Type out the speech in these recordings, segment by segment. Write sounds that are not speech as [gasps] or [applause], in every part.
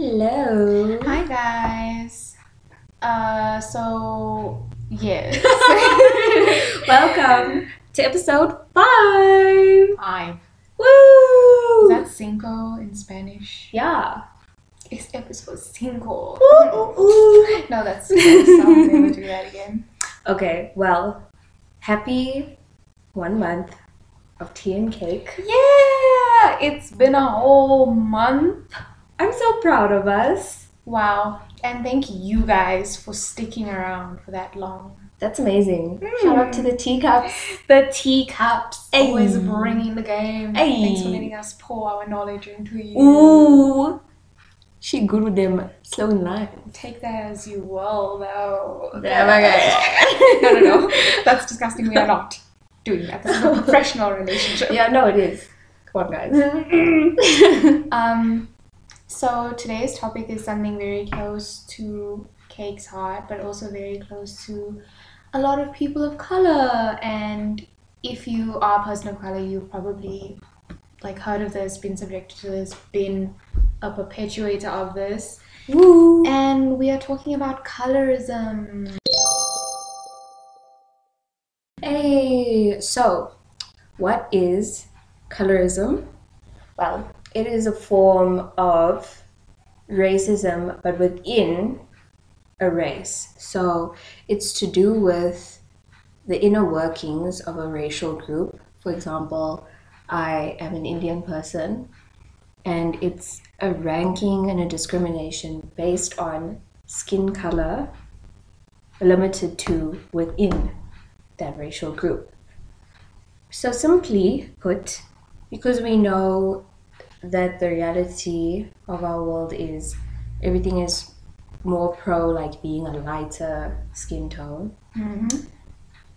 Hello. Hi guys. Uh, so yes. [laughs] Welcome to episode five. Five. Woo! Is that cinco in Spanish? yeah. It's episode cinco. Ooh, ooh, [laughs] ooh. No, that's. Never do that again. Okay, well, happy one month of tea and cake. Yeah, it's been a whole month. I'm so proud of us. Wow. And thank you guys for sticking around for that long. That's amazing. Shout out to the teacups. The teacups Ay. always bringing the game. Ay. Thanks for letting us pour our knowledge into you. Ooh. She good with them slow in line. Take that as you will, though. Yeah, okay. [laughs] no, no, no. That's disgusting. We are not doing that. This is a [laughs] professional relationship. Yeah, no, it is. Come on, guys. [laughs] Um, so today's topic is something very close to Cake's heart, but also very close to a lot of people of color. And if you are a person of color, you've probably like heard of this, been subjected to this, been a perpetuator of this. Woo. And we are talking about colorism. Hey, so what is colorism? Well, it is a form of racism, but within a race. So it's to do with the inner workings of a racial group. For example, I am an Indian person, and it's a ranking and a discrimination based on skin color limited to within that racial group. So, simply put, because we know that the reality of our world is everything is more pro like being a lighter skin tone, Mm-hmm.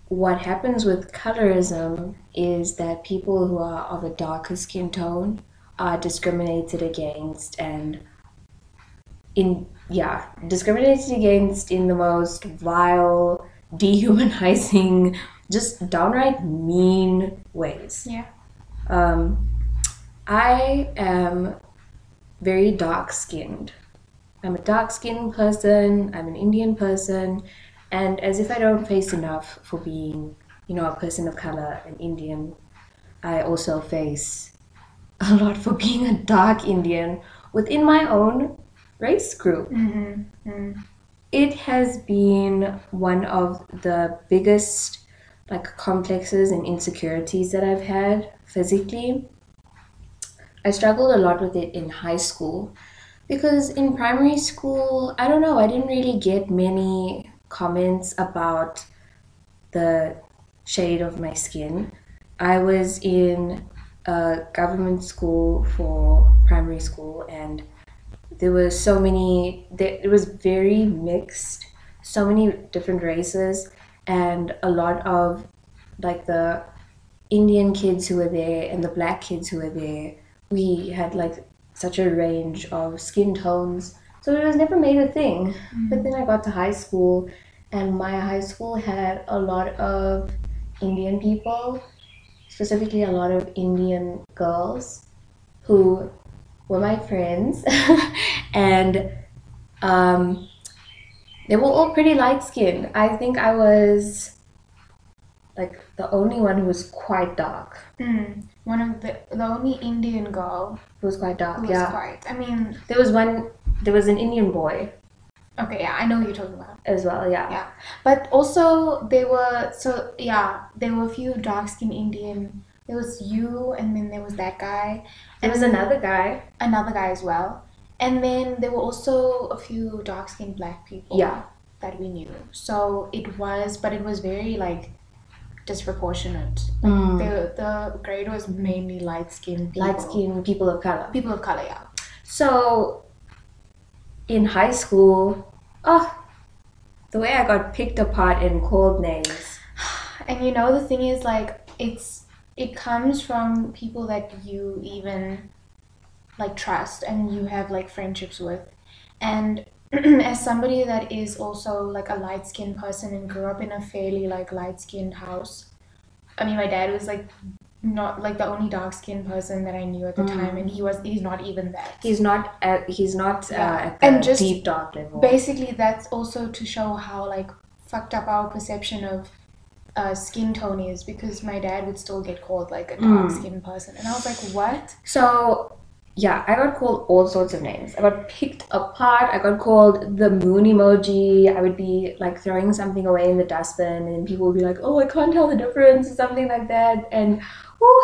what happens with colorism is that people who are of a darker skin tone are discriminated against and in yeah discriminated against in the most vile [laughs] dehumanizing just downright mean ways Yeah. um, i am very dark skinned i'm a dark skinned person i'm an indian person and as if i don't face enough for being you know a person of color an indian i also face a lot for being a dark indian within my own race group Mm-hmm. it has been one of the biggest like complexes and insecurities that I've had physically. I struggled a lot with it in high school because in primary school, I don't know, I didn't really get many comments about the shade of my skin. I was in a government school for primary school and there were so many it was very mixed so many different races and a lot of like the indian kids who were there and the black kids who were there we had like such a range of skin tones so it was never made a thing but then i got to high school and my high school had a lot of indian people specifically a lot of indian girls who were my friends [laughs] and um, they were all pretty light skinned. I think I was like the only one who was quite dark. Mm. One of the the only Indian girl Who was quite who dark, was yeah. quite. I mean, There was one. There was an Indian boy okay, yeah, I know what you're talking about. as well. Yeah. Yeah. But also there were so yeah, there were a few dark skinned Indian. There was you, and then there was that guy, There was another guy. another guy as well, and then there were also a few dark skinned black people. Yeah. That we knew. So it was, but it was very like disproportionate. Like Mm. the the grade was mainly light skinned people. Light skinned people of color. people of color. Yeah. So in high school, oh, the way I got picked apart and called names. [sighs] And you know the thing is like it's it comes from people that you even like trust and you have like friendships with. And [clears throat] as somebody that is also like a light skinned person and grew up in a fairly like light skinned house. I mean my dad was like not like the only dark skinned person that I knew at the Mm. time, and he was he's not even that. He's not at, he's not uh, at the And just deep dark level. Basically, that's also to show how like fucked up our perception of uh, skin tone is because my dad would still get called like a dark Mm. skinned person, and I was like, what? So, yeah, I got called all sorts of names. I got picked apart. I got called the moon emoji. I would be like throwing something away in the dustbin, and people would be like, "Oh, I can't tell the difference," or something like that. And whew,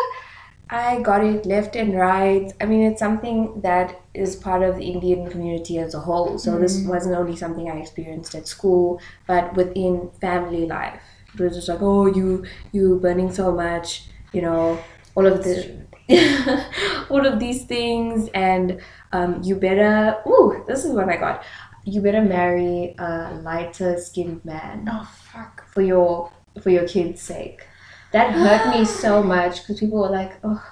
I got it left and right. I mean, it's something that is part of the Indian community as a whole. So this Mm. wasn't only something I experienced at school, but within family life. It was just like, "Oh, you you burning so much," you know, all of the [laughs] all of these things and um, you better ooh this is what i got. You better marry a lighter skinned man Oh fuck. for your for your kids sake. That hurt me [gasps] so much because people were like oh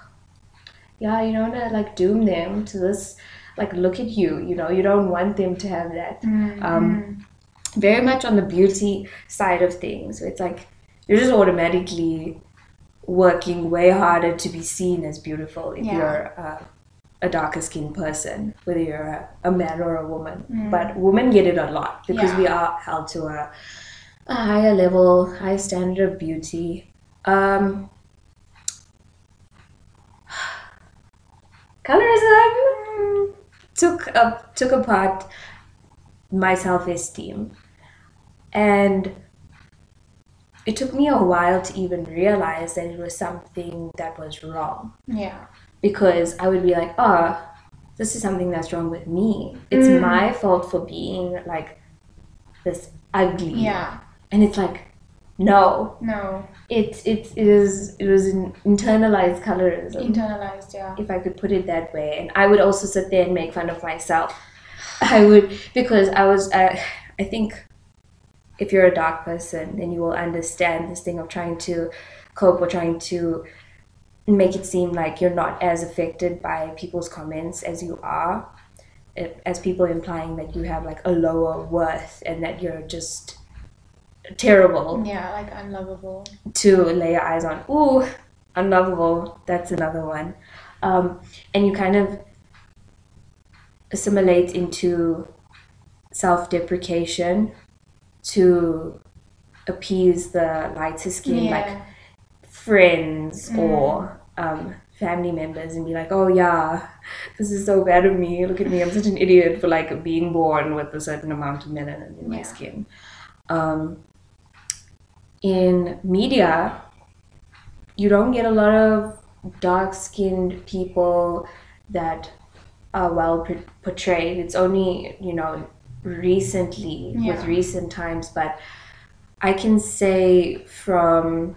yeah you don't want to like doom them to this like look at you you know? You don't want them to have that. Mm, Um, very much on the beauty side of things. It's like you're just automatically working way harder to be seen as beautiful if Yeah. you're uh, a darker skinned person, whether you're a, a man or a woman. Mm. But women get it a lot because we are held to a, a higher level, high standard of beauty. Um, colorism took up took apart my self-esteem and it took me a while to even realize that it was something that was wrong Yeah. because i would be like oh this is something that's wrong with me it's Mm. my fault for being like this ugly Yeah. and it's like no No. it it is it was an internalized colorism Internalized. Yeah. if I could put it that way. And I would also sit there and make fun of myself. [sighs] I would because I was uh, I think if you're a dark person, then you will understand this thing of trying to cope or trying to make it seem like you're not as affected by people's comments as you are. As people implying that you have like a lower worth and that you're just terrible Yeah. Like unlovable. to lay your eyes on. Ooh, unlovable. That's another one. Um, and you kind of assimilate into self deprecation to appease the lighter skin, yeah. like friends Mm. or um, family members, and be like, oh yeah, this is so bad of me. Look at me, I'm such an idiot for like being born with a certain amount of melanin in my skin. Um, in media, you don't get a lot of dark skinned people that are well portrayed. It's only, you know, recently with recent times, but I can say from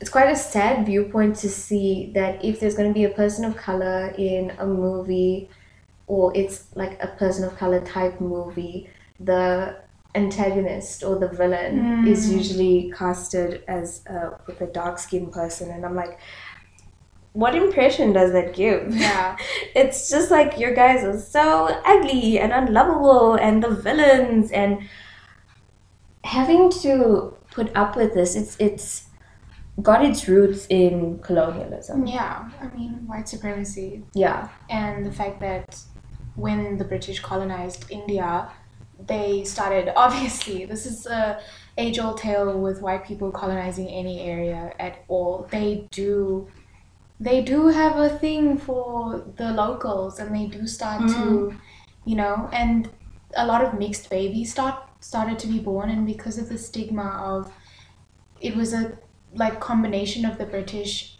it's quite a sad viewpoint to see that if there's going to be a person of color in a movie or it's like a person of color type movie, the antagonist or the villain is Mm. usually casted as a, with a dark skinned person, and I'm like, what impression does that give? Yeah. [laughs] it's just like your guys are so ugly and unlovable, and the villains, and having to put up with this, it's it's got its roots in colonialism. Yeah. I mean, white supremacy Yeah, and the fact that when the British colonized India, they started [laughs] obviously this is a age old tale with white people colonizing any area at all. They do they do have a thing for the locals and they do start to you know and a lot of mixed babies start started to be born and because of the stigma of it was a like combination of the British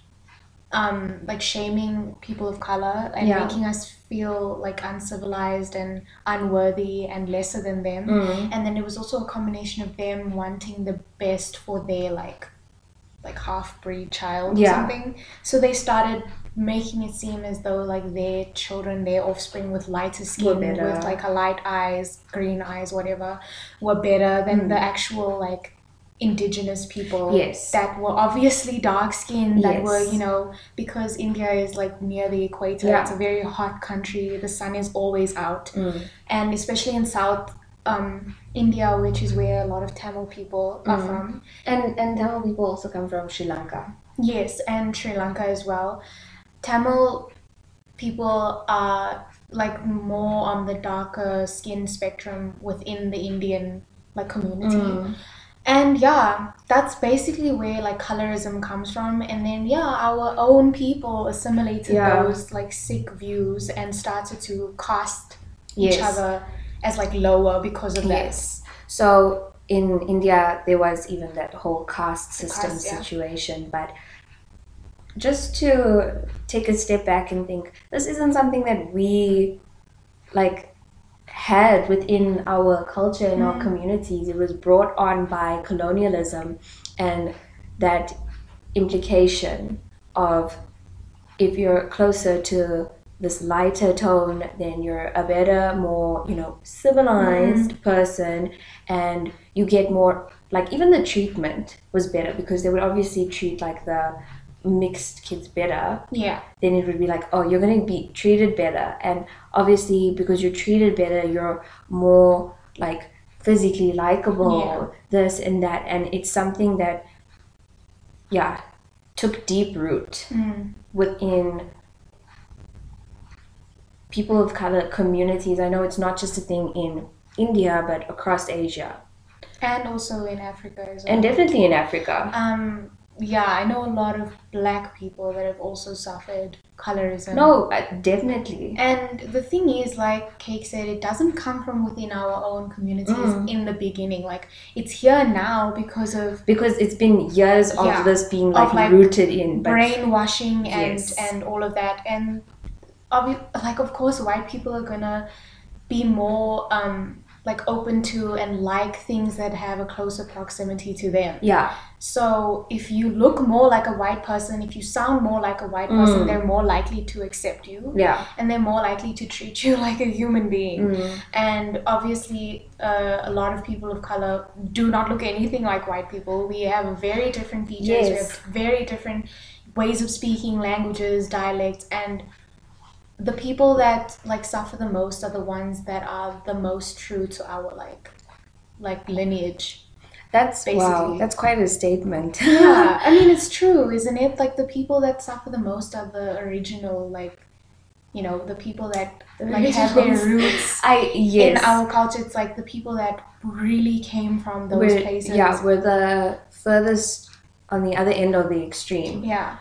um like shaming people of color and Yeah. making us feel like uncivilized and unworthy and lesser than them Mm. and then it was also a combination of them wanting the best for their like like half breed child or something so they started making it seem as though like their children their offspring with lighter skin with like a light eyes green eyes whatever were better than Mm. the actual like indigenous people Yes. that were obviously dark skinned that were you know because india is like near the equator Yeah. it's a very hot country the sun is always out Mm. and especially in south um, india which is where a lot of tamil people are Mm. from and and Tamil people also come from Sri Lanka. Yes, and Sri Lanka as well. Tamil people are like more on the darker skin spectrum within the Indian like community. Mm. And yeah, that's basically where like colorism comes from. And then yeah, our own people assimilated Yeah. those like sick views and started to cast Yes. each other as like lower because of that. Yes. So in India, there was even that whole caste system yeah. situation. But just to take a step back and think, this isn't something that we like had within our culture our Mm. communities. It was brought on by colonialism and that implication of if you're closer to this lighter tone, then you're a better, more, you know, civilized person and you get more like even the treatment was better because they would obviously treat like the mixed kids better Yeah. then it would be like, oh, you're going to be treated better. And obviously, because you're treated better, you're more like physically likable, Yeah. this and that. And it's something that, yeah, took deep root Mm. within people of color communities. I know it's not just a thing in India, but across Asia And also in Africa as well. and definitely in Africa. Um, yeah, I know a lot of black people that have also suffered colorism. No, uh, definitely. And the thing is, like Cake said, it doesn't come from within our own communities Mm. in the beginning. Like, it's here now because of Because it's been years of Yeah. this being like, like, rooted in. But brainwashing and, Yes. and all of that. And, obvi- like, of course, white people are gonna be more, um, like, open to and like things that have a closer proximity to them. yeah, So if you look more like a white person, if you sound more like a white person, Mm. they're more likely to accept you yeah. and they're more likely to treat you [laughs] like a human being. Mm. And obviously, uh, a lot of people of color do not look anything like white people. We have very different features, Yes. we have very different ways of speaking, languages, dialects, and the people that like suffer the most are the ones that are the most true to our like like lineage. That's wow. Basically. That's quite a statement. yeah [laughs] i mean it's true isn't it like the people that suffer the most are the original like you know the people that like have their [laughs] roots I yes. in our culture it's like the people that really came from those we're, places Yeah, we're the furthest on the other end of the extreme. yeah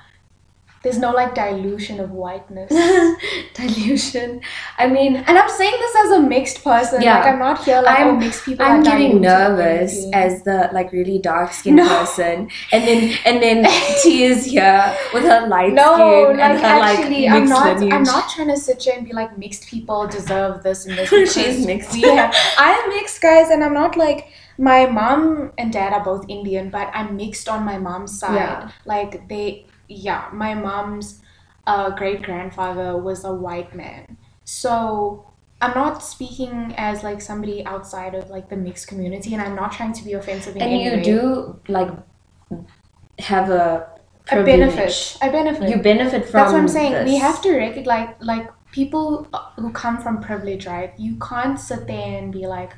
there's no like dilution of whiteness [laughs] Dilution. I mean, and i'm saying this as a mixed person Yeah. like i'm not here like oh I'm- mixed people I'm getting nervous as the like really dark skinned No. person, and then and then T is here with her light no, skin like and her actually, like I'm not. lineage. I'm not trying to sit here and be like mixed people deserve this and this. [laughs] She's mixed. We have, I am mixed, guys, and I'm not like my mom and dad are both Indian, but I'm mixed on my mom's side. Yeah. Like they, yeah, my mom's uh, great grandfather was a white man, so. I'm not speaking as like somebody outside of like the mixed community, and I'm not trying to be offensive in and you way. do like have a a privilege. benefit. A benefit. You benefit from. That's what I'm saying. We have to recognize, like, like people who come from privilege, right? You can't sit there and be like,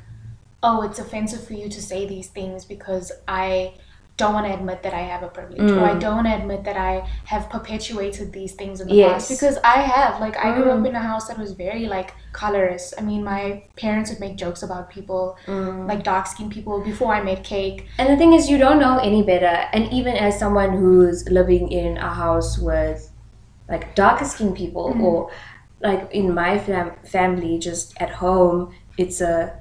"Oh, it's offensive for you to say these things because I don't want to admit that I have a privilege, or I Mm. don't want to admit that I have perpetuated these things in the Yes. past." Because I have. Like, I grew up Mm. in a house that was very like colorist. I mean, my parents would make jokes about people, Mm. like dark skinned people, before I made cake. And the thing is, you don't know any better. And even as someone who's living in a house with like darker skinned people, Mhm. or like in my fam- family, just at home, it's a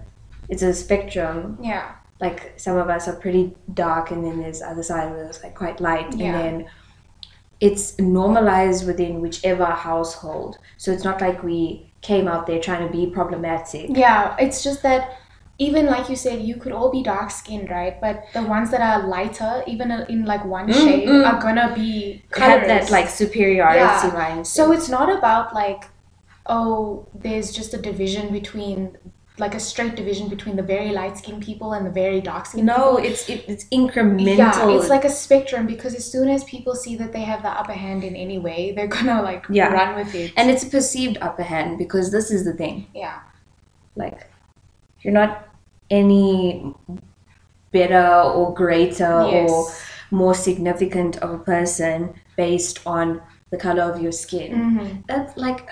it's a spectrum. Yeah. Like some of us are pretty dark, and then there's other side of us like quite light, Yeah. and then it's normalized within whichever household. So it's not like we came out there trying to be problematic. Yeah, it's just that even like you said, you could all be dark skinned, right? But the ones that are lighter, even in like one Mm, shade, are gonna be Have that like superiority Yeah. mindset. So it's not about like, oh, there's just a division between like a straight division between the very light skinned people and the very dark skinned people. No, people. it's it, it's incremental. Yeah, it's like a spectrum because as soon as people see that they have the upper hand in any way, they're [laughs] gonna like Yeah. run with it. and it's a perceived upper hand because this is the thing. yeah, Like you're not any better or greater or more significant of a person based on the color of your skin. Mm-hmm. That's like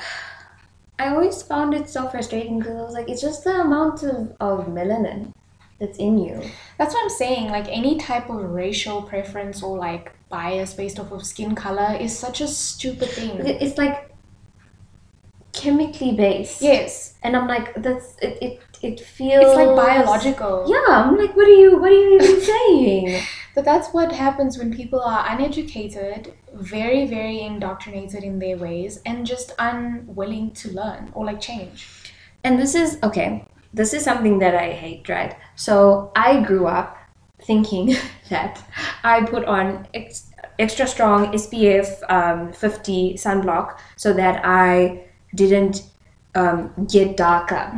I always found it so frustrating because I was like, it's just the amount of, of melanin that's in you. That's what I'm saying. Like any type of racial preference or like bias based off of skin color is such a stupid thing. It's like chemically based. Yes, And I'm like, that's it it, it feels it's like biological. Yeah, I'm like, what are you what are you even saying? [laughs] But that's what happens when people are uneducated, very, very indoctrinated in their ways, and just unwilling to learn or like change. And this is okay. This is something that I hate, right? So I grew up thinking [laughs] that I put on ex- extra strong SPF um, 50 sunblock so that I didn't um, get darker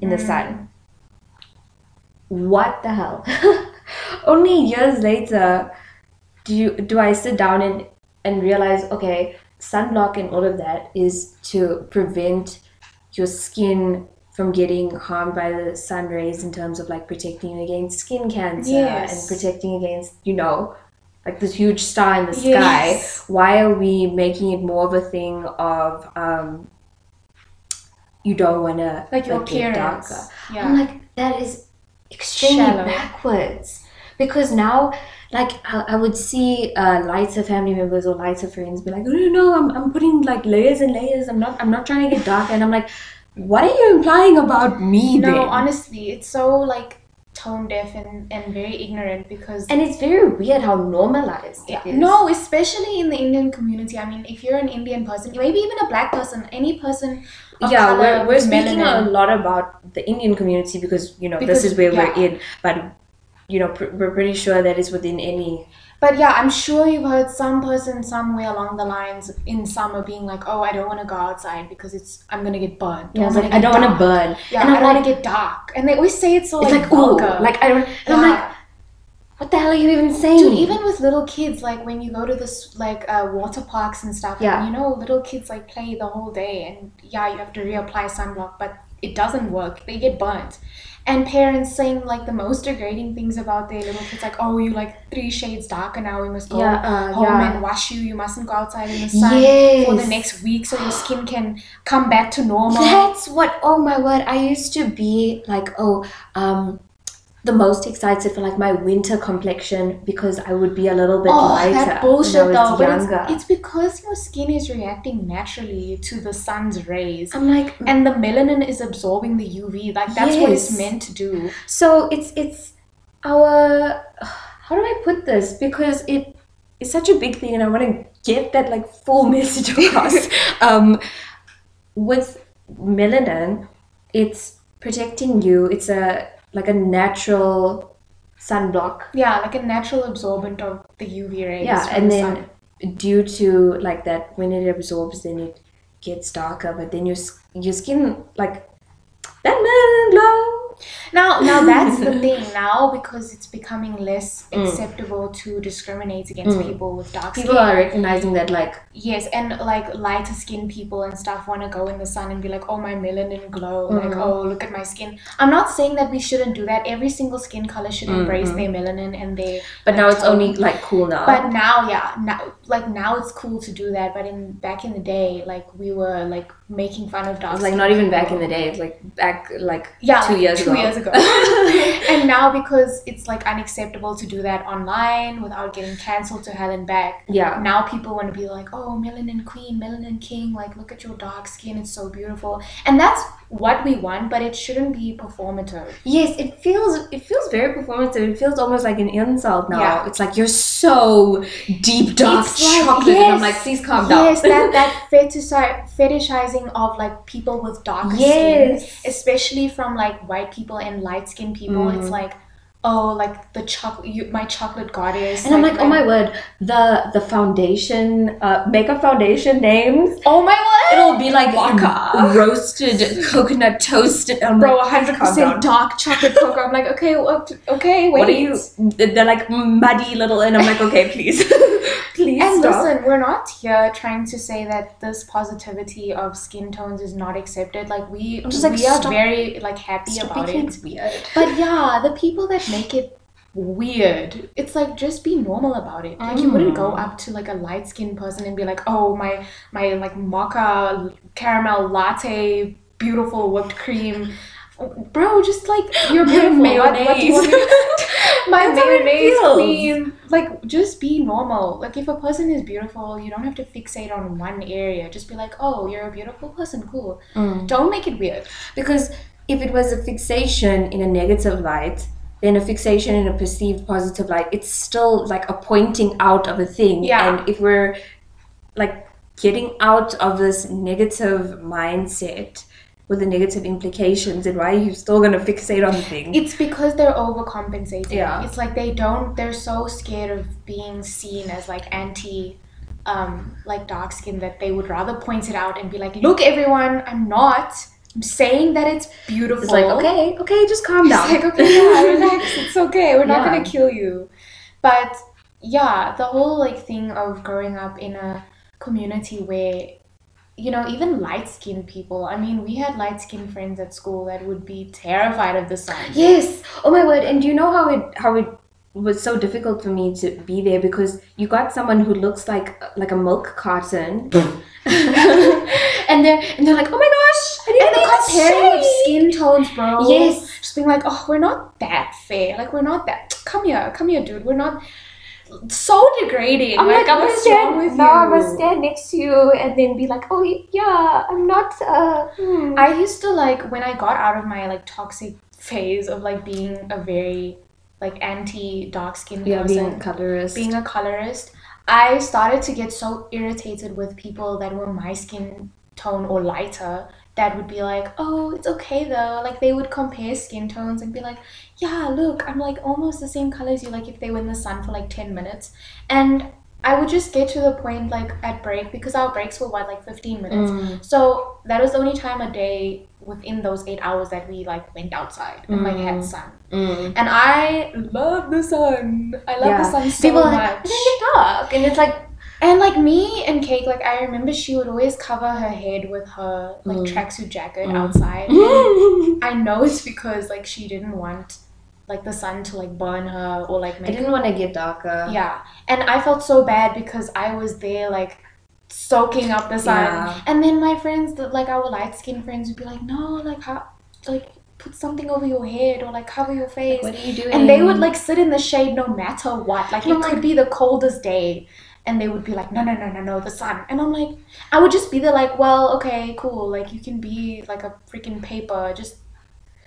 in the sun. What the hell? [laughs] Only years later do you do I sit down and and realize okay, sunblock and all of that is to prevent your skin from getting harmed by the sun rays in terms of like protecting against skin cancer Yes. and protecting against you know like this huge star in the Yes. sky why are we making it more of a thing of um you don't want to Like your get appearance. darker Yeah. i'm like that is extremely Shallow. backwards because now like I, I would see uh, lighter family members or lighter friends be like no no no I'm, I'm putting like layers and layers i'm not i'm not trying to get darker and i'm like what are you implying about me no, then honestly, it's so like tone deaf and, and very ignorant because and it's very weird how normalized Yeah. it is No, especially in the Indian community. I mean, if you're an Indian person, maybe even a black person, any person yeah color we're, we're speaking a lot about the indian community because you know Because- this is where yeah. we're in but you know pr- we're pretty sure that is within any But yeah, I'm sure you've heard some person somewhere along the lines in summer being like, "Oh, I don't want to go outside because it's I'm gonna get burned." yeah, I'm like i don't want to burn Yeah, and I i'm don't like want to get dark, and they always say it so it's like, like ooh like i don't and i'm Yeah. like what the hell are you even saying Dude, even with little kids, like when you go to this like uh, water parks and stuff, Yeah. and you know, little kids like play the whole day, and yeah, you have to reapply sunblock, but it doesn't work. They get burnt, and parents saying like the most degrading things about their little kids, like, "Oh, you like three shades darker now. We must go Yeah, uh, home yeah. and wash you. You mustn't go outside in the sun for the next week, so your skin can come back to normal." That's what. Oh my word! I used to be like, oh, um, the most excited for like my winter complexion because I would be a little bit Oh, lighter that bullshit when I was But younger. it's, it's because your skin is reacting naturally to the sun's rays. I'm like, and the melanin is absorbing the UV. Like that's what it's meant to do. so it's it's our. [sighs] How do I put this? Because it is such a big thing, and I want to get that like full [laughs] message across. [laughs] um, with melanin, it's protecting you. It's a like a natural sunblock Yeah, like a natural absorbent of the UV rays. yeah and the then sun. due to like that when it absorbs then it gets darker but then your your skin like that melanin glow now now that's the [laughs] thing now because it's becoming less Mm. acceptable to discriminate against Mm. people with dark people skin. People are recognizing that like Yes, and like lighter skinned people and stuff want to go in the sun and be like, oh, my melanin glow. Like, Mhm. oh, look at my skin. I'm not saying that we shouldn't do that. Every single skin color should embrace Mhm. their melanin and their. but now it's tone. only like cool now But now, yeah, now like now it's cool to do that. But in back in the day, like we were like making fun of dogs. like not even back in the day it's like back like yeah, two years two ago. years ago. [laughs] [laughs] and now because it's like unacceptable to do that online without getting cancelled to hell and back. yeah Now people want to be like, oh, melanin queen, melanin king, like look at your dark skin, it's so beautiful. And that's what we want, but it shouldn't be performative. yes it feels it feels very performative it feels almost like an insult now Yeah. it's like you're so deep dark It's like- chocolate and i'm yes, like please calm down Yes, that that [laughs] fetishi- fetishizing of like people with darker skin, especially from like white people and light skinned people. It's Mhm. like, oh, like the chocolate, you, my chocolate goddess. And I'm like, oh my word, the the foundation, uh, makeup foundation names, oh my word, it'll be like Waka. roasted coconut toasted. I'm bro, like, 100 percent dark chocolate cocoa. I'm like, okay. Okay, wait. what are you? They're like muddy little, and I'm like, okay, please, [laughs] [laughs] please And stop. listen, we're not here trying to say that this positivity of skin tones is not accepted. Like we, just like, we are very like happy Stop about it. it weird. But yeah, the people that make it weird. It's like just be normal about it. Like you wouldn't go Mm. up to like a light skinned person and be like, oh my my like mocha caramel latte, beautiful whipped cream. Bro, just like [gasps] you're beautiful. What, what do you mayonnaise. [laughs] [laughs] my That's how it mayonnaise queen. Like, just be normal. Like, if a person is beautiful, you don't have to fixate on one area. Just be like, oh, you're a beautiful person, cool. Mm. Don't make it weird. Because if it was a fixation in a negative light, then a fixation in a perceived positive light, it's still like a pointing out of a thing. Yeah. And if we're like getting out of this negative mindset with the negative implications, and why are you still gonna fixate on the thing? It's because they're overcompensating. Yeah. It's like they don't, they're so scared of being seen as like anti, um, like dark skin that they would rather point it out and be like, look, everyone, I'm not. I'm saying that it's beautiful. It's like, okay, okay, just calm down. It's like, okay, yeah, [laughs] relax. It's okay. We're not Yeah. gonna kill you. But yeah, the whole like thing of growing up in a community where, you know, even light skinned people. I mean, we had light skinned friends at school that would be terrified of the sun. Yes. Oh my word. And do you know how it how it was so difficult for me to be there because you got someone who looks like like a milk carton. [laughs] [laughs] and they're and they're like, oh my gosh, I And didn't the comparing of skin tones, bro. Yes. Just being like, oh, we're not that fair. Like, we're not that. Come here, come here, dude. We're not. So degrading. I'm like, I'm gonna stand. with No, you? I'm gonna stand next to you and then be like, oh yeah, I'm not. Uh, hmm. I used to like when I got out of my like toxic phase of like being a very like anti dark skinned yeah, person, being colorist. being a colorist, I started to get so irritated with people that were my skin tone or lighter that would be like, oh, it's okay though. Like they would compare skin tones and be like, yeah, look, I'm like almost the same color as you, like if they were in the sun for like 10 minutes. And I would just get to the point like at break because our breaks were what, like 15 minutes. Mm. So that was the only time a day within those eight hours that we like went outside and like had Mm. sun. Mm. And I love the sun. I love the sun so People much. like, "But then dark, and it's like, And like me and Cake, like I remember she would always cover her head with her like Mm. tracksuit jacket Mm. outside. [laughs] I know it's because like she didn't want like the sun to like burn her or like I didn't want to get darker. yeah. And I felt so bad because I was there like soaking up the sun. Yeah. And then my friends, that like our light skinned friends, would be like, no, like how, like put something over your head or like cover your face. What are you doing? And they would like sit in the shade no matter what. Like it could like- be the coldest day. And they would be like, no, no, no, no, no, the sun. And I'm like, I would just be there like, well, okay, cool. Like you can be like a freaking paper. Just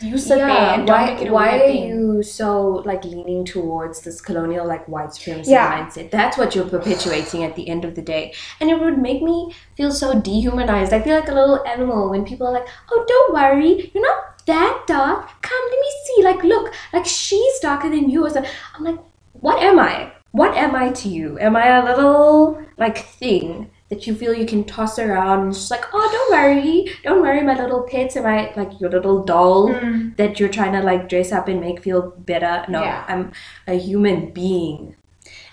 you sit there and why, it why are thing. you so like leaning towards this colonial like white supremacy Yeah. mindset? That's what you're perpetuating at the end of the day, and it would make me feel so dehumanized. I feel like a little animal when people are like, "Oh, don't worry, you're not that dark. Come, let me see. Like, look, like she's darker than you." Or something. I'm like, what am I? What am I to you? Am I a little like thing that you feel you can toss around and just like, oh, don't worry, don't worry, my little pet. Am I like your little doll? Mm. that you're trying to like dress up and make feel better. No, Yeah. I'm a human being.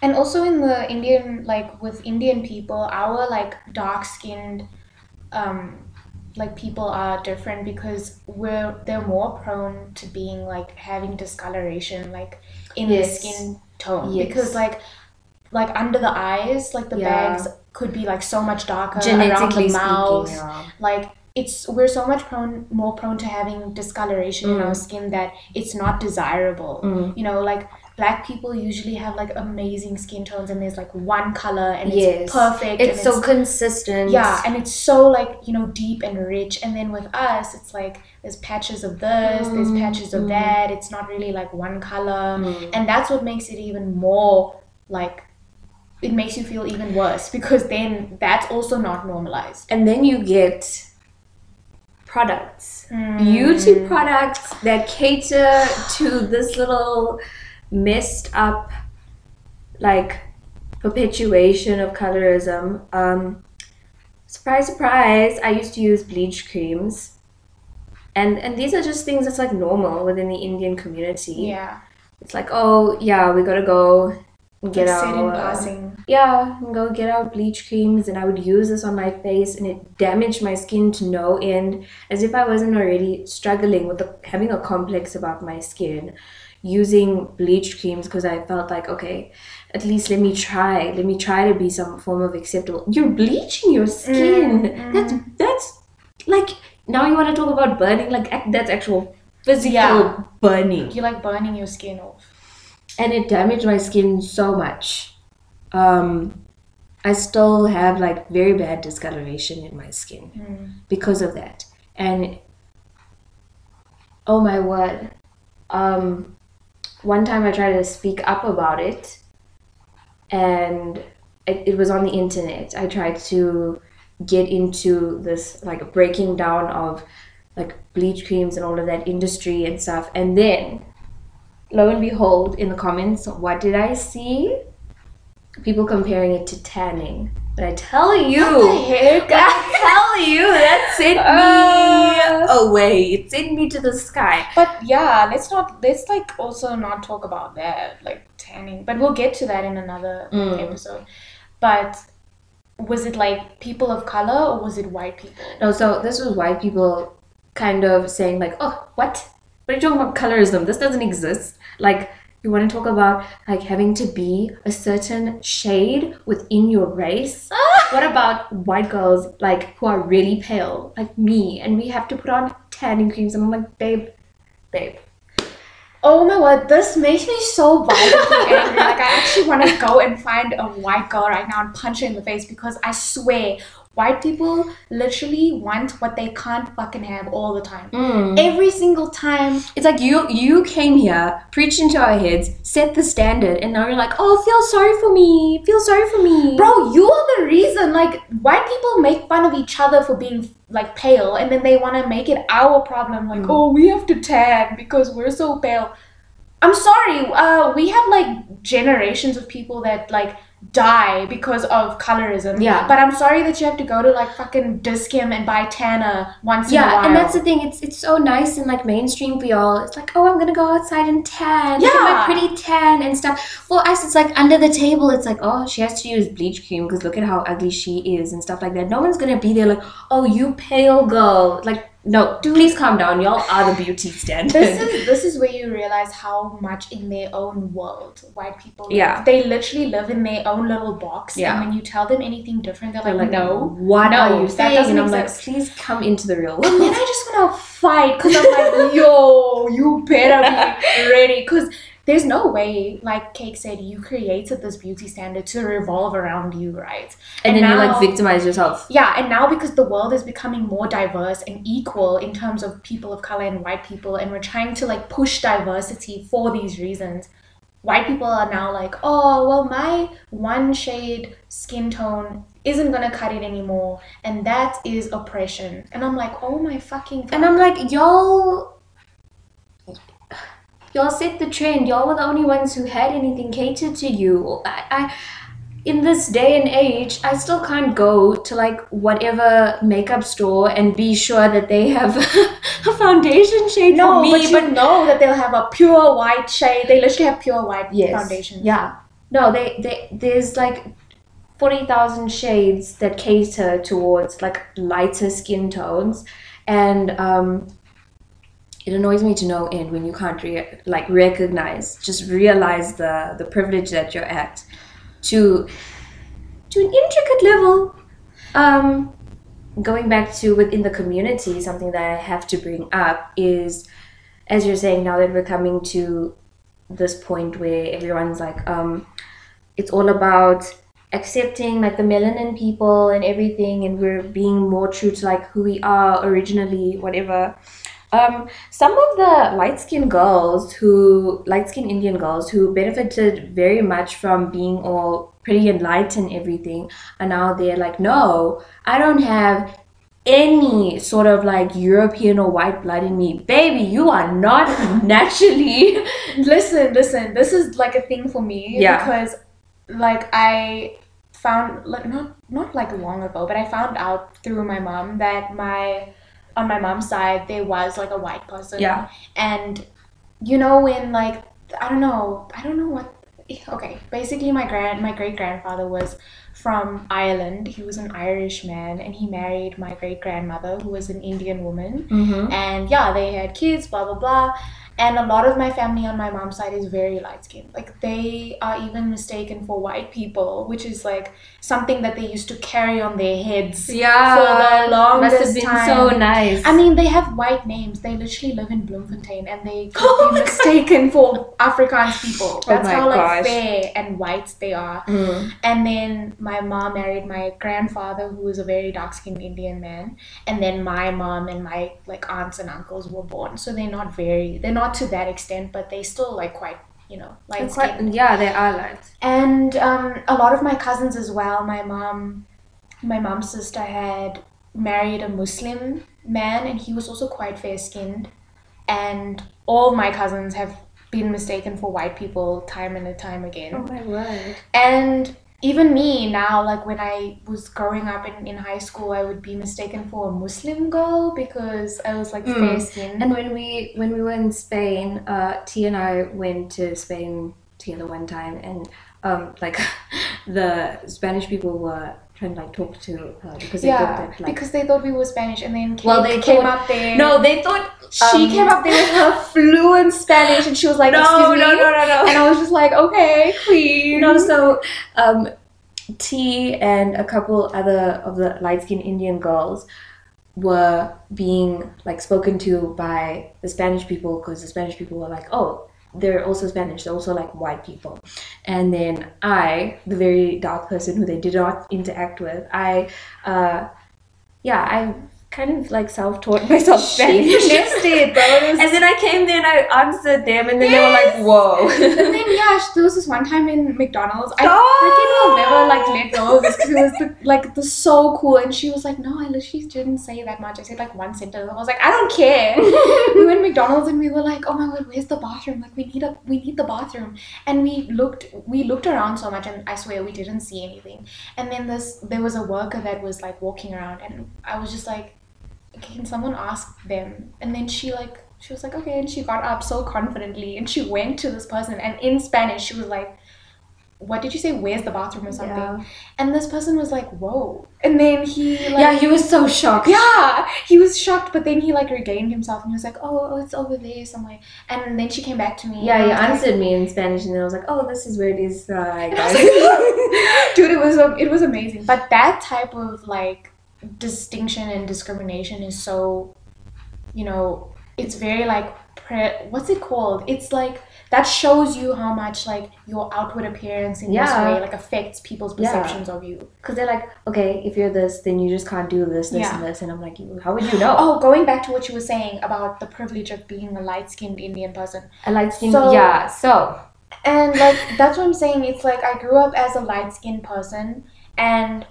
And also in the Indian, like with Indian people, our like dark skinned, um, like people are different because we're they're more prone to being like having discoloration, like in Yes. the skin tone. Yes. Because like, like under the eyes, like the Yeah. bags could be like so much darker around Genetically the mouth. speaking, yeah. Like it's we're so much prone more prone to having discoloration in Mm. our skin that it's not desirable Mm. you know like black people usually have like amazing skin tones and there's like one color and Yes. it's perfect It's so consistent. yeah and it's so like you know deep and rich and then with us it's like there's patches of this there's Mm, patches of mm. that it's not really like one color Mm. and that's what makes it even more like it makes you feel even worse because then that's also not normalized And then you get products. Mm. Beauty products that cater to this little messed up like perpetuation of colorism. Um surprise surprise, I used to use bleach creams. And and these are just things that's like normal within the Indian community. yeah It's like, oh yeah, we gotta go and get Like our passing yeah, and go get our bleach creams, and I would use this on my face, and it damaged my skin to no end, as if I wasn't already struggling with the, having a complex about my skin. Using bleach creams because I felt like, okay, at least let me try. Let me try to be some form of acceptable. You're bleaching your skin. Mm, That's that's like now you want to talk about burning. Like that's actual physical Yeah. burning, You're like burning your skin off. and it damaged my skin so much. Um, I still have like very bad discoloration in my skin Mm. because of that. And oh my word. Um one time I tried to speak up about it and it, it was on the internet. I tried to get into this like breaking down of like bleach creams and all of that industry and stuff. And then lo and behold in the comments, what did I see? People comparing it to tanning. But I tell you? I tell you, that sent [laughs] me away. It sent me to the sky. But yeah, let's not let's like also not talk about that, like tanning. But we'll get to that in another Mm. episode. But was it like people of color or was it white people? No, so this was white people kind of saying like, "Oh, what? What are you talking about colorism? This doesn't exist." Like, you want to talk about like having to be a certain shade within your race? [laughs] Ah! What about white girls like who are really pale, like me, and we have to put on tanning creams? And I'm like, babe, babe. Oh my word, this makes me so violently [laughs] angry. Like I actually want to go and find a white girl right now and punch her in the face because I swear white people literally want what they can't fucking have all the time. Mm. Every single time. It's like you you came here, preached into our heads, set the standard, and now you're like, oh, feel sorry for me, feel sorry for me, Bro, you are the reason. Like white people make fun of each other for being like pale and then they want to make it our problem like, Mm. "Oh, we have to tan because we're so pale." I'm sorry. Uh we have like generations of people that like die because of colorism. Yeah. But I'm sorry that you have to go to like fucking Dis-Chem and buy tanner once in a Yeah, and that's the thing. It's it's so nice and like mainstream for y'all. It's like, oh, I'm gonna go outside and tan, Yeah, get my Yeah. pretty tan and stuff. For us, it's like under the table. It's like, oh, she has to use bleach cream because look at how ugly she is and stuff like that. No one's gonna be there like, oh, you pale girl. Like, no, please calm down. Y'all are the beauty standard. this is this is where you realize how much in their own world white people live. Yeah. They literally live in their own little box. Yeah. And when you tell them anything different, they're They're like, no. what no, are you that saying? doesn't and I'm like, please come into the real world." And then. I just want to fight because I'm like, yo, you better be [laughs] ready. Because there's no way, like Cake said, you created this beauty standard to revolve around you, right? and then you like victimize yourself. Yeah, and now because the world is becoming more diverse and equal in terms of people of color and white people, and we're trying to like push diversity for these reasons, white people are now like, oh, well, my one shade skin tone isn't gonna cut it anymore, and that is oppression. And I'm like, oh my fucking god. And I'm like, y'all, y'all set the trend. Y'all were the only ones who had anything catered to you. I, I, in this day and age, I still can't go to like whatever makeup store and be sure that they have [laughs] a foundation shade no, for me. but you know that they'll have a pure white shade. They literally have pure white yes, foundation. yeah, no, they, they, there's like. 40,000 shades that cater towards like lighter skin tones and um it annoys me to no end when you can't re- like recognize just realize the the privilege that you're at to to an intricate level um going back to within the community something that i have to bring up is as you're saying now that we're coming to this point where everyone's like um it's all about accepting like the melanin people and everything and we're being more true to like who we are originally whatever um, some of the light skinned girls who light skinned indian girls who benefited very much from being all pretty and light and everything are now they're like no i don't have any sort of like european or white blood in me baby you are not [laughs] naturally [laughs] Listen, listen. This is like a thing for me Yeah. because, like, I found like not not like long ago, but I found out through my mom that my on my mom's side there was like a white person. Yeah. And you know when like I don't know I don't know what. Okay, basically my grand my great grandfather was from Ireland. He was an Irish man, and he married my great grandmother, who was an Indian woman mm-hmm. and yeah they had kids blah blah blah and a lot of my family on my mom's side is very light skinned. Like they are even mistaken for white people, which is like something that they used to carry on their heads Yeah. for the longest must have been time. so nice. I mean, they have white names. They literally live in Bloemfontein, and they [laughs] could be mistaken for Afrikaans people. That's Oh how like gosh. fair and white they are. Mm. And then my mom married my grandfather, who was a very dark skinned Indian man. And then my mom and my like aunts and uncles were born. So they're not very, they're not to that extent, but they still like quite, you know, light skinned. yeah, they are light. And um, a lot of my cousins as well. My mom, my mom's sister had married a Muslim man, and he was also quite fair skinned. And all my cousins have been mistaken for white people time and time again. Oh my word. And even me now, like when I was growing up in, in high school, I would be mistaken for a Muslim girl because I was like Mm. fair skinned. And when we when we were in Spain, uh, T and I went to Spain together one time, and um, like [laughs] the Spanish people were to like talk to her because they yeah, thought that like because they thought we were Spanish, and then Kate Well, they came thought- up there. no, they thought she um, came up there with her [laughs] fluent Spanish, and she was like, no, "Excuse no, me," no, no, no. and I was just like, "Okay, queen." No, so um, T and a couple other of the light skinned Indian girls were being like spoken to by the Spanish people because the Spanish people were like, oh, they're also Spanish, they're also like white people. And then I, the very dark person who they did not interact with, I, uh, yeah, I kind of like self taught [laughs] myself she Spanish. finessed it, was- [laughs] And then I came there and I answered them, and then they were like, "Whoa!" And then [laughs] yeah, there was this one time in McDonald's. I Stop! freaking will never like let go of this because it was the, like the so cool. And she was like, "No, I literally didn't say that much. I said like one sentence." I was like, "I don't care." we went to McDonald's and we were like, "Oh my god, where's the bathroom? Like we need a we need the bathroom." And we looked we looked around so much, and I swear we didn't see anything. And then this there was a worker that was like walking around, and I was just like, "Can someone ask them?" And then she like she was like, "Okay," and she got up so confidently, and she went to this person, and in Spanish she was like. What did you say? Where's the bathroom or something? Yeah. And this person was like, "Whoa!" And then he like, yeah, he was so shocked. yeah, he was shocked, but then he like regained himself and he was like, "Oh, oh it's over there somewhere." And then she came back to me. Yeah, he was like- answered me in Spanish, and then I was like, "Oh, this is where it is, uh, And I guys." was like, [laughs] Dude, it was um, it was amazing. But that type of like distinction and discrimination is so, you know, it's very like pre- what's it called? It's like that shows you how much like your outward appearance in Yeah. this way like affects people's Yeah. perceptions of you. Because they're like, "Okay, if you're this, then you just can't do this, this, Yeah. and this," and I'm like, "How would you know?" Oh, going back to what you were saying about the privilege of being a light-skinned Indian person. a light skin. So- yeah. So And like that's what I'm saying. It's like I grew up as a light skinned person and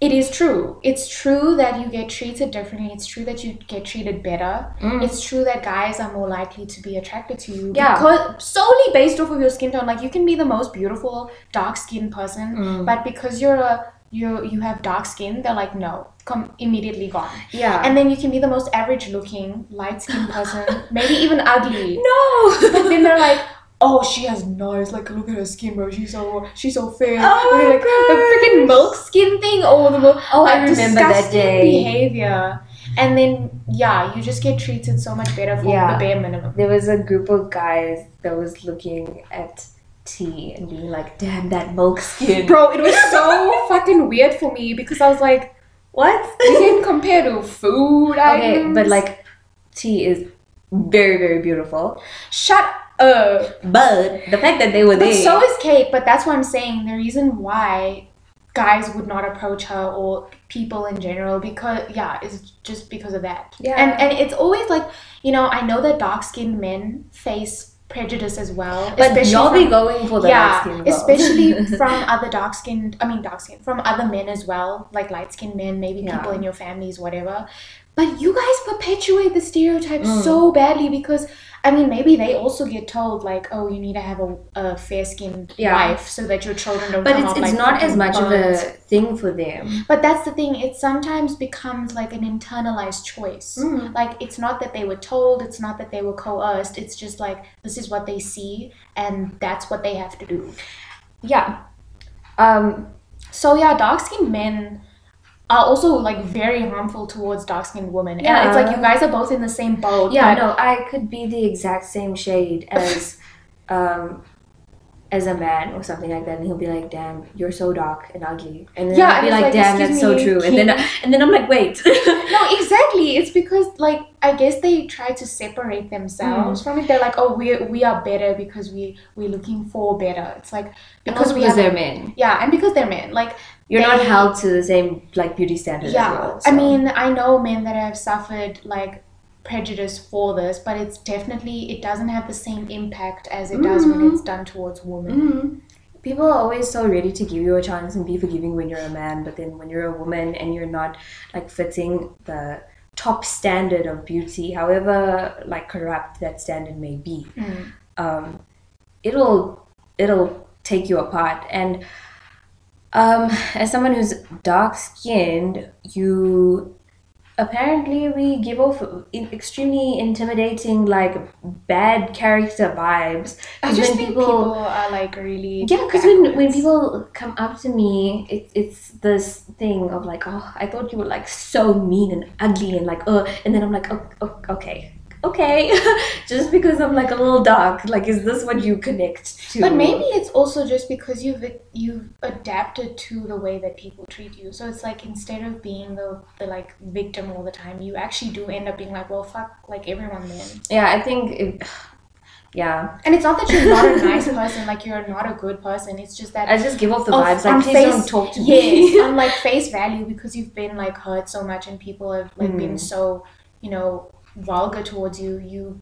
it is true. It's true that you get treated differently. It's true that you get treated better. Mm. It's true that guys are more likely to be attracted to you. Yeah. Because solely based off of your skin tone. Like you can be the most beautiful dark skinned person, Mm. but because you're a you you have dark skin, they're like, no, come immediately gone. yeah. And then you can be the most average looking, light skinned person, [laughs] maybe even ugly. no. [laughs] But then they're like, oh, she has nice, like look at her skin, bro. She's so she's so fair. Oh And like the freaking milk skin thing. Oh, the milk. Oh, I remember that day. Behavior, and then yeah, you just get treated so much better for Yeah. the bare minimum. there was a group of guys that was looking at T and being like, "Damn, that milk skin." Bro, it was so [laughs] fucking weird for me because I was like, What? you can [laughs] compare to food okay, items. but like, T is very, very beautiful. shut up. But the fact that they were But there. so is Kate, but that's what I'm saying. The reason why guys would not approach her or people in general because yeah, is just because of that. Yeah. And and it's always like, you know, I know that dark skinned men face prejudice as well. but especially y'all be going for the yeah, light skin girls. especially [laughs] from other dark skinned I mean dark skinned from other men as well, like light skinned men, maybe Yeah. people in your families, whatever. But you guys perpetuate the stereotype Mm. so badly because I mean maybe they also get told like, oh, you need to have a, a fair skinned Yeah. wife so that your children don't but it's, it's like not as much of a thing for them. But that's the thing, it sometimes becomes like an internalized choice. Mm. Like it's not that they were told, it's not that they were coerced, it's just like this is what they see and that's what they have to do. Yeah. Um, So yeah, dark skinned men are also like very harmful towards dark skinned women. And it's like you guys are both in the same boat. Yeah, no, I could be the exact same shade [laughs] as um as a man or something like that, and he'll be like, "Damn, you're so dark and ugly," and then Yeah, I'll be like, like, "Damn, that's so me, true," and then king. and then I'm like, "Wait." [laughs] No, exactly. It's because like I guess they try to separate Mm. themselves from it. They're like, oh, we we are better because we we're looking for better. It's like because we they're men, yeah, and because they're men. Like you're not held to the same like beauty standard. yeah, as well, I mean, I know men that have suffered like prejudice for this, but it's definitely it doesn't have the same impact as it does when it's done towards women. Mhm. People are always so ready to give you a chance and be forgiving when you're a man, but then when you're a woman and you're not like fitting the top standard of beauty, however like corrupt that standard may be, Mm. um, it'll it'll take you apart. And um, as someone who's dark skinned, you apparently we give off extremely intimidating like bad character vibes. I just when think people- people, are like really yeah, because when, when people come up to me, it, it's this thing of like, oh, I thought you were like so mean and ugly and like, oh, and then I'm like, oh, oh, okay, okay, [laughs] just because I'm like a little dark, like, is this what you connect to? But maybe it's also just because you've you've adapted to the way that people treat you. So it's like instead of being the, the like victim all the time, you actually do end up being like, well, fuck, like everyone then. Yeah, I think, it, [sighs] yeah, And it's not that you're not a [laughs] nice person, like you're not a good person. It's just that I just give off the vibes like, please face- don't talk to yes, me. on [laughs] like face value because you've been like hurt so much and people have like been Mm. so you know vulgar towards you. You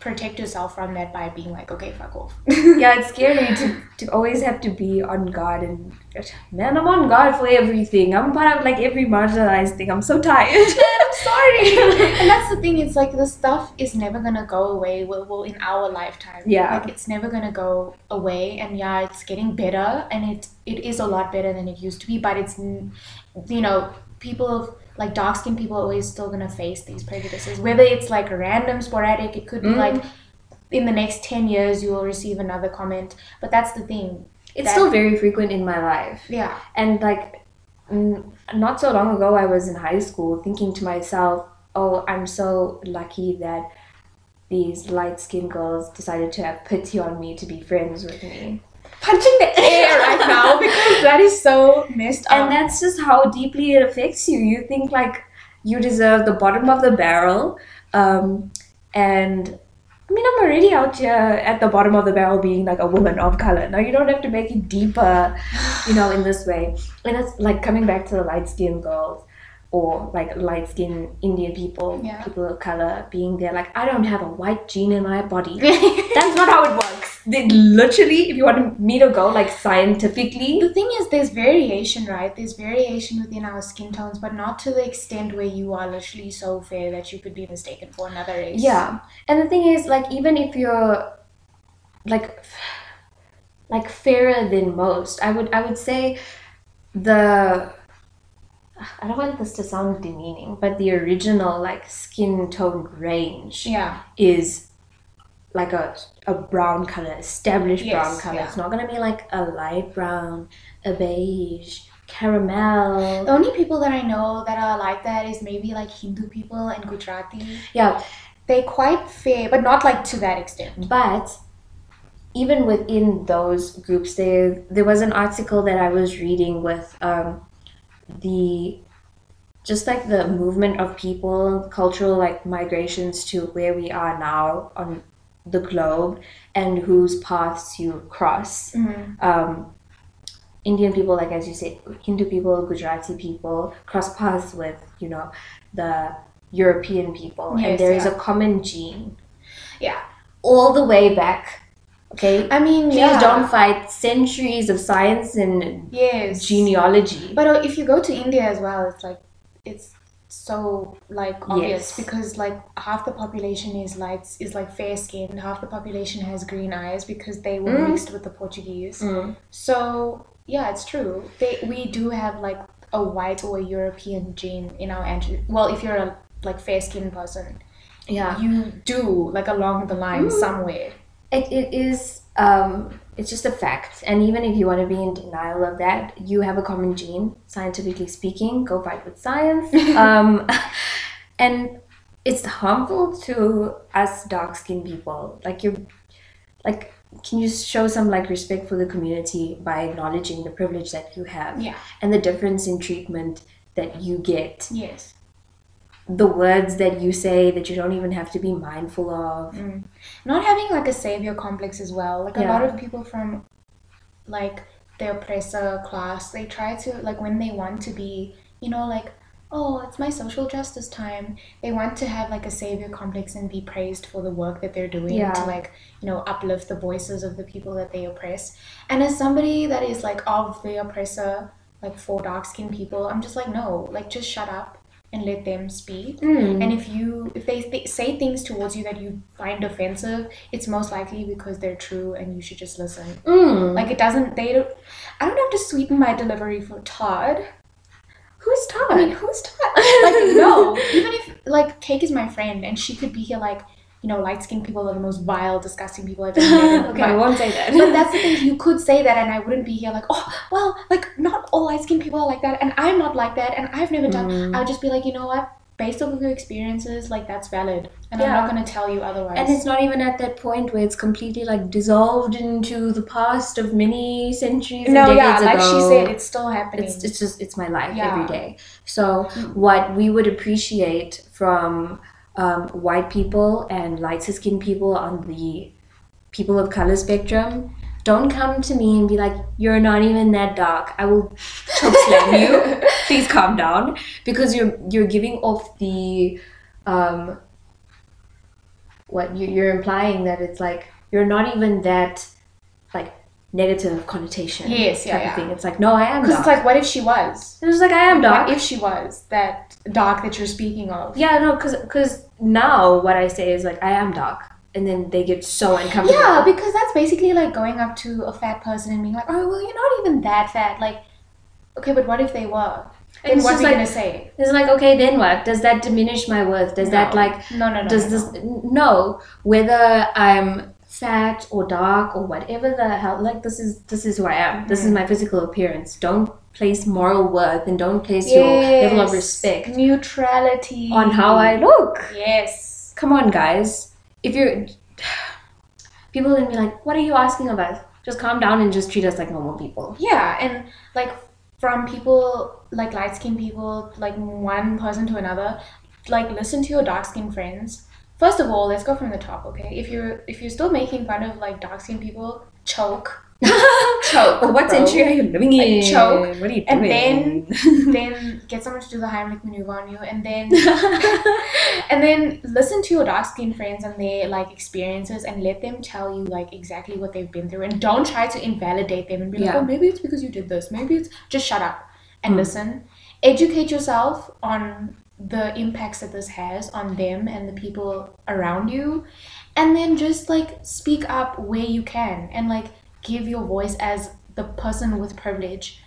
protect yourself from that by being like, okay, fuck off. [laughs] [laughs] yeah, it's scary to, to always have to be on guard and man, I'm on guard for everything. I'm part of like every marginalized thing. I'm so tired. [laughs] I'm sorry. and that's the thing. It's like the stuff is never gonna go away. Well, well, in our lifetime, Yeah. like it's never gonna go away. And yeah, it's getting better, and it it is a lot better than it used to be. But it's you know people like dark skinned people are always still gonna face these prejudices. Whether it's like random, sporadic, it could be Mm. like in the next ten years you will receive another comment. But that's the thing. it's That- still very frequent in my life. Yeah. And like, not so long ago, I was in high school thinking to myself, oh, I'm so lucky that these light skinned girls decided to have pity on me to be friends with me. Punching the [laughs] air right now because that is so messed up. And that's just how deeply it affects you. You think like you deserve the bottom of the barrel. Um, and I mean, I'm already out here at the bottom of the barrel being like a woman of color. Now, you don't have to make it deeper, you know, in this way. And it's like coming back to the light skinned girls or like light skinned Indian people, Yeah. people of color being there, like, I don't have a white gene in my body. [laughs] That's not how it works. They literally, if you want me to go like scientifically, The thing is, there's variation, right? There's variation within our skin tones, but not to the extent where you are literally so fair that you could be mistaken for another race. Yeah. And the thing is, like, even if you're like like fairer than most, I would I would say the I don't want this to sound demeaning, but the original like skin tone range Yeah. is like a a brown color, established brown color. yeah. It's not gonna be like a light brown, a beige, caramel. The only people that I know that are like that is maybe like Hindu people and Gujarati. Yeah, They're quite fair, but not like to that extent. But even within those groups, there there was an article that I was reading with um, the just like the movement of people, cultural like migrations to where we are now on the globe, and whose paths you cross. Mhm. Um, Indian people, like as you said, Hindu people, Gujarati people cross paths with you know the European people, Yes, and there is yeah. a common gene Yeah. all the way back. Okay, I mean, please yeah. don't fight centuries of science and Yes. genealogy. But uh, if you go to India as well, it's like it's so like obvious Yes. because like half the population is light is like fair skinned, half the population has green eyes because they were Mm. mixed with the Portuguese. Mm. So yeah, it's true. They we do have like a white or a European gene in our ancestry. Well, if you're a like fair skinned person, Yeah, you do like along the line Mm. somewhere. it, it is um, it's just a fact. And even if you want to be in denial of that, you have a common gene, scientifically speaking. Go fight with science. [laughs] um, and it's harmful to us dark skinned people. Like you're like can you show some like respect for the community by acknowledging the privilege that you have Yeah. and the difference in treatment that you get Yes. The words that you say that you don't even have to be mindful of Mm. Not having like a savior complex as well. Like a lot of people from like the oppressor class, they try to like when they want to be, you know, like, oh, it's my social justice time. They want to have like a savior complex and be praised for the work that they're doing Yeah. to like, you know, uplift the voices of the people that they oppress. And as somebody that is like of the oppressor, like for dark skinned people, I'm just like, no, like just shut up and let them speak. Mm. And if you if they th- say things towards you that you find offensive, it's most likely because they're true and you should just listen. Mm. Like it doesn't they don't I don't have to sweeten my delivery for Todd. who's Todd? I mean, who's Todd? [laughs] Like no, even if like Cake is my friend and she could be here like you know, light skinned people are the most vile, disgusting people I've [laughs] ever met. okay, I won't say that. but that's the thing, you could say that and I wouldn't be here like, oh, well, like not all light skinned people are like that and I'm not like that and I've never done Mm. I would just be like, you know what? Based off of your experiences, like that's valid. And Yeah. I'm not gonna tell you otherwise. and it's not even at that point where it's completely like dissolved into the past of many centuries no, yeah, like she said, it's still happening. it's, it's just it's my life Yeah. every day so what we would appreciate from um, white people and lighter skinned people on the people of color spectrum. Don't come to me and be like you're not even that dark. I will choke [laughs] slam you. Please calm down. Because you're you're giving off the um what you, you're implying that it's like you're not even that like negative connotation Yes, yeah, type yeah. of thing it's like no i am Because it's like, what if she was? and it's like I am dark. What if she was that dark that you're speaking of? yeah, no, because because now what I say is like I am dark, and then they get so uncomfortable. Yeah, because that's basically like going up to a fat person and being like, oh, well, you're not even that fat. Like, okay, but what if they were? And what are you like- gonna say? it's like okay, then what? Does that diminish my worth? Does that like No, no, no. does no, this no. no whether I'm fat or dark or whatever the hell like this is this is who I am. This is Mm-hmm. my physical appearance. Don't place moral worth and don't place your level of respect Neutrality. on how I look. Yes. Come on, guys. If you're [sighs] people then be like, what are you asking of us? Just calm down and just treat us like normal people. Yeah, and like from people like light skinned people, like one person to another, like listen to your dark skinned friends. First of all, let's go from the top, okay? If you're if you're still making fun of like dark skinned people, choke. [laughs] choke. Oh, what bro. century are you living Like, in? choke, What are you doing? and doing? [laughs] then get someone to do the Heimlich maneuver on you, and then [laughs] and then listen to your dark skinned friends and their like experiences, and let them tell you like exactly what they've been through, and don't try to invalidate them and be like, Yeah. oh, maybe it's because you did this, maybe it's just shut up and Hmm. listen, educate yourself on the impacts that this has on them and the people around you, and then just like speak up where you can and like give your voice as the person with privilege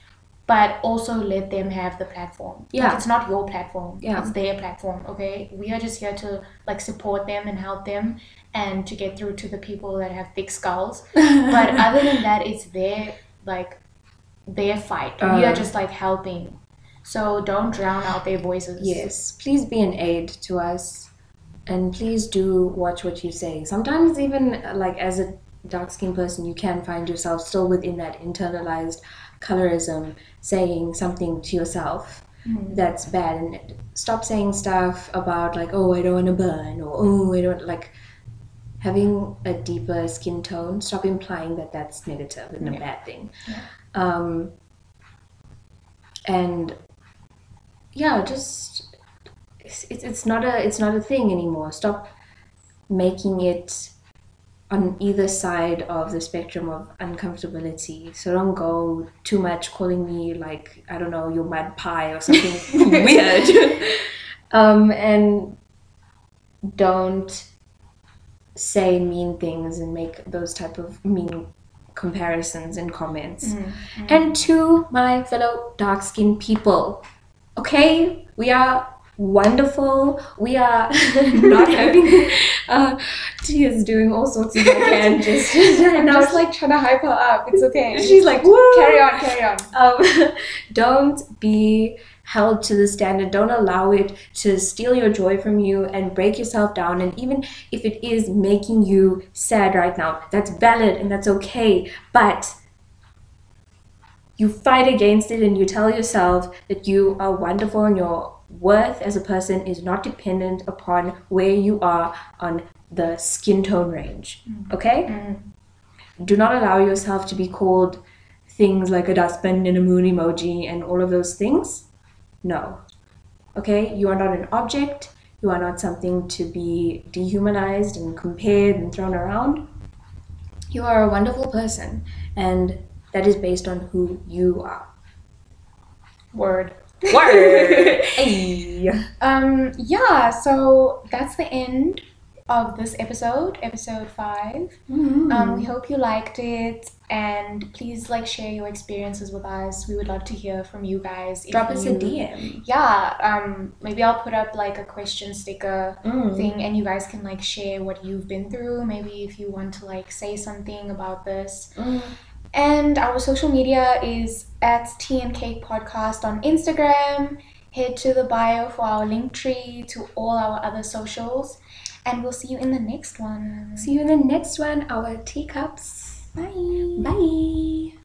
but also let them have the platform. Yeah. Like, it's not your platform. Yeah. It's their platform, okay? We are just here to like support them and help them and to get through to the people that have thick skulls. [laughs] But other than that, it's their like their fight. we Uh. are just like helping. So don't drown out their voices. yes, please be an aid to us, and please do watch what you say. Sometimes even like as a dark skinned person, you can find yourself still within that internalized colorism, saying something to yourself. Mhm. that's bad and stop saying stuff about like oh i don't want to burn or oh i don't like having a deeper skin tone stop implying that that's negative and a bad thing Yeah. um and yeah just it's, it's not a it's not a thing anymore stop making it on either side of the spectrum of uncomfortability. So don't go too much calling me like I don't know your mud pie or something [laughs] weird. Um, and don't say mean things and make those type of mean comparisons and comments. Mhm. And to my fellow dark skinned people, okay, we are wonderful. We are [laughs] not having uh, Tia's doing all sorts of like hand gestures. And I was like trying to hype her up. It's okay. [laughs] She's like, woo! carry on, carry on. um, [laughs] don't be held to the standard. Don't allow it to steal your joy from you and break yourself down. And even if it is making you sad right now, that's valid and that's okay. But you fight against it and you tell yourself that you are wonderful and your worth as a person is not dependent upon where you are on the skin tone range. Mm. Okay? Mm. Do not allow yourself to be called things like a dustbin and a moon emoji and all of those things. No. Okay? You are not an object. You are not something to be dehumanized and compared and thrown around. You are a wonderful person, and that is based on who you are. Word. Word! [laughs] hey! Um, yeah, so that's the end of this episode, episode 5. Um, we hope you liked it and please like share your experiences with us. We would love to hear from you guys. Drop us a DM. Yeah, um, maybe I'll put up like a question sticker Mm. thing and you guys can like share what you've been through. Maybe if you want to like say something about this. Mm. And our social media is at Cake Podcast on Instagram. Head to the bio for our link tree to all our other socials. And we'll see you in the next one. See you in the next one, our teacups. Bye. Bye.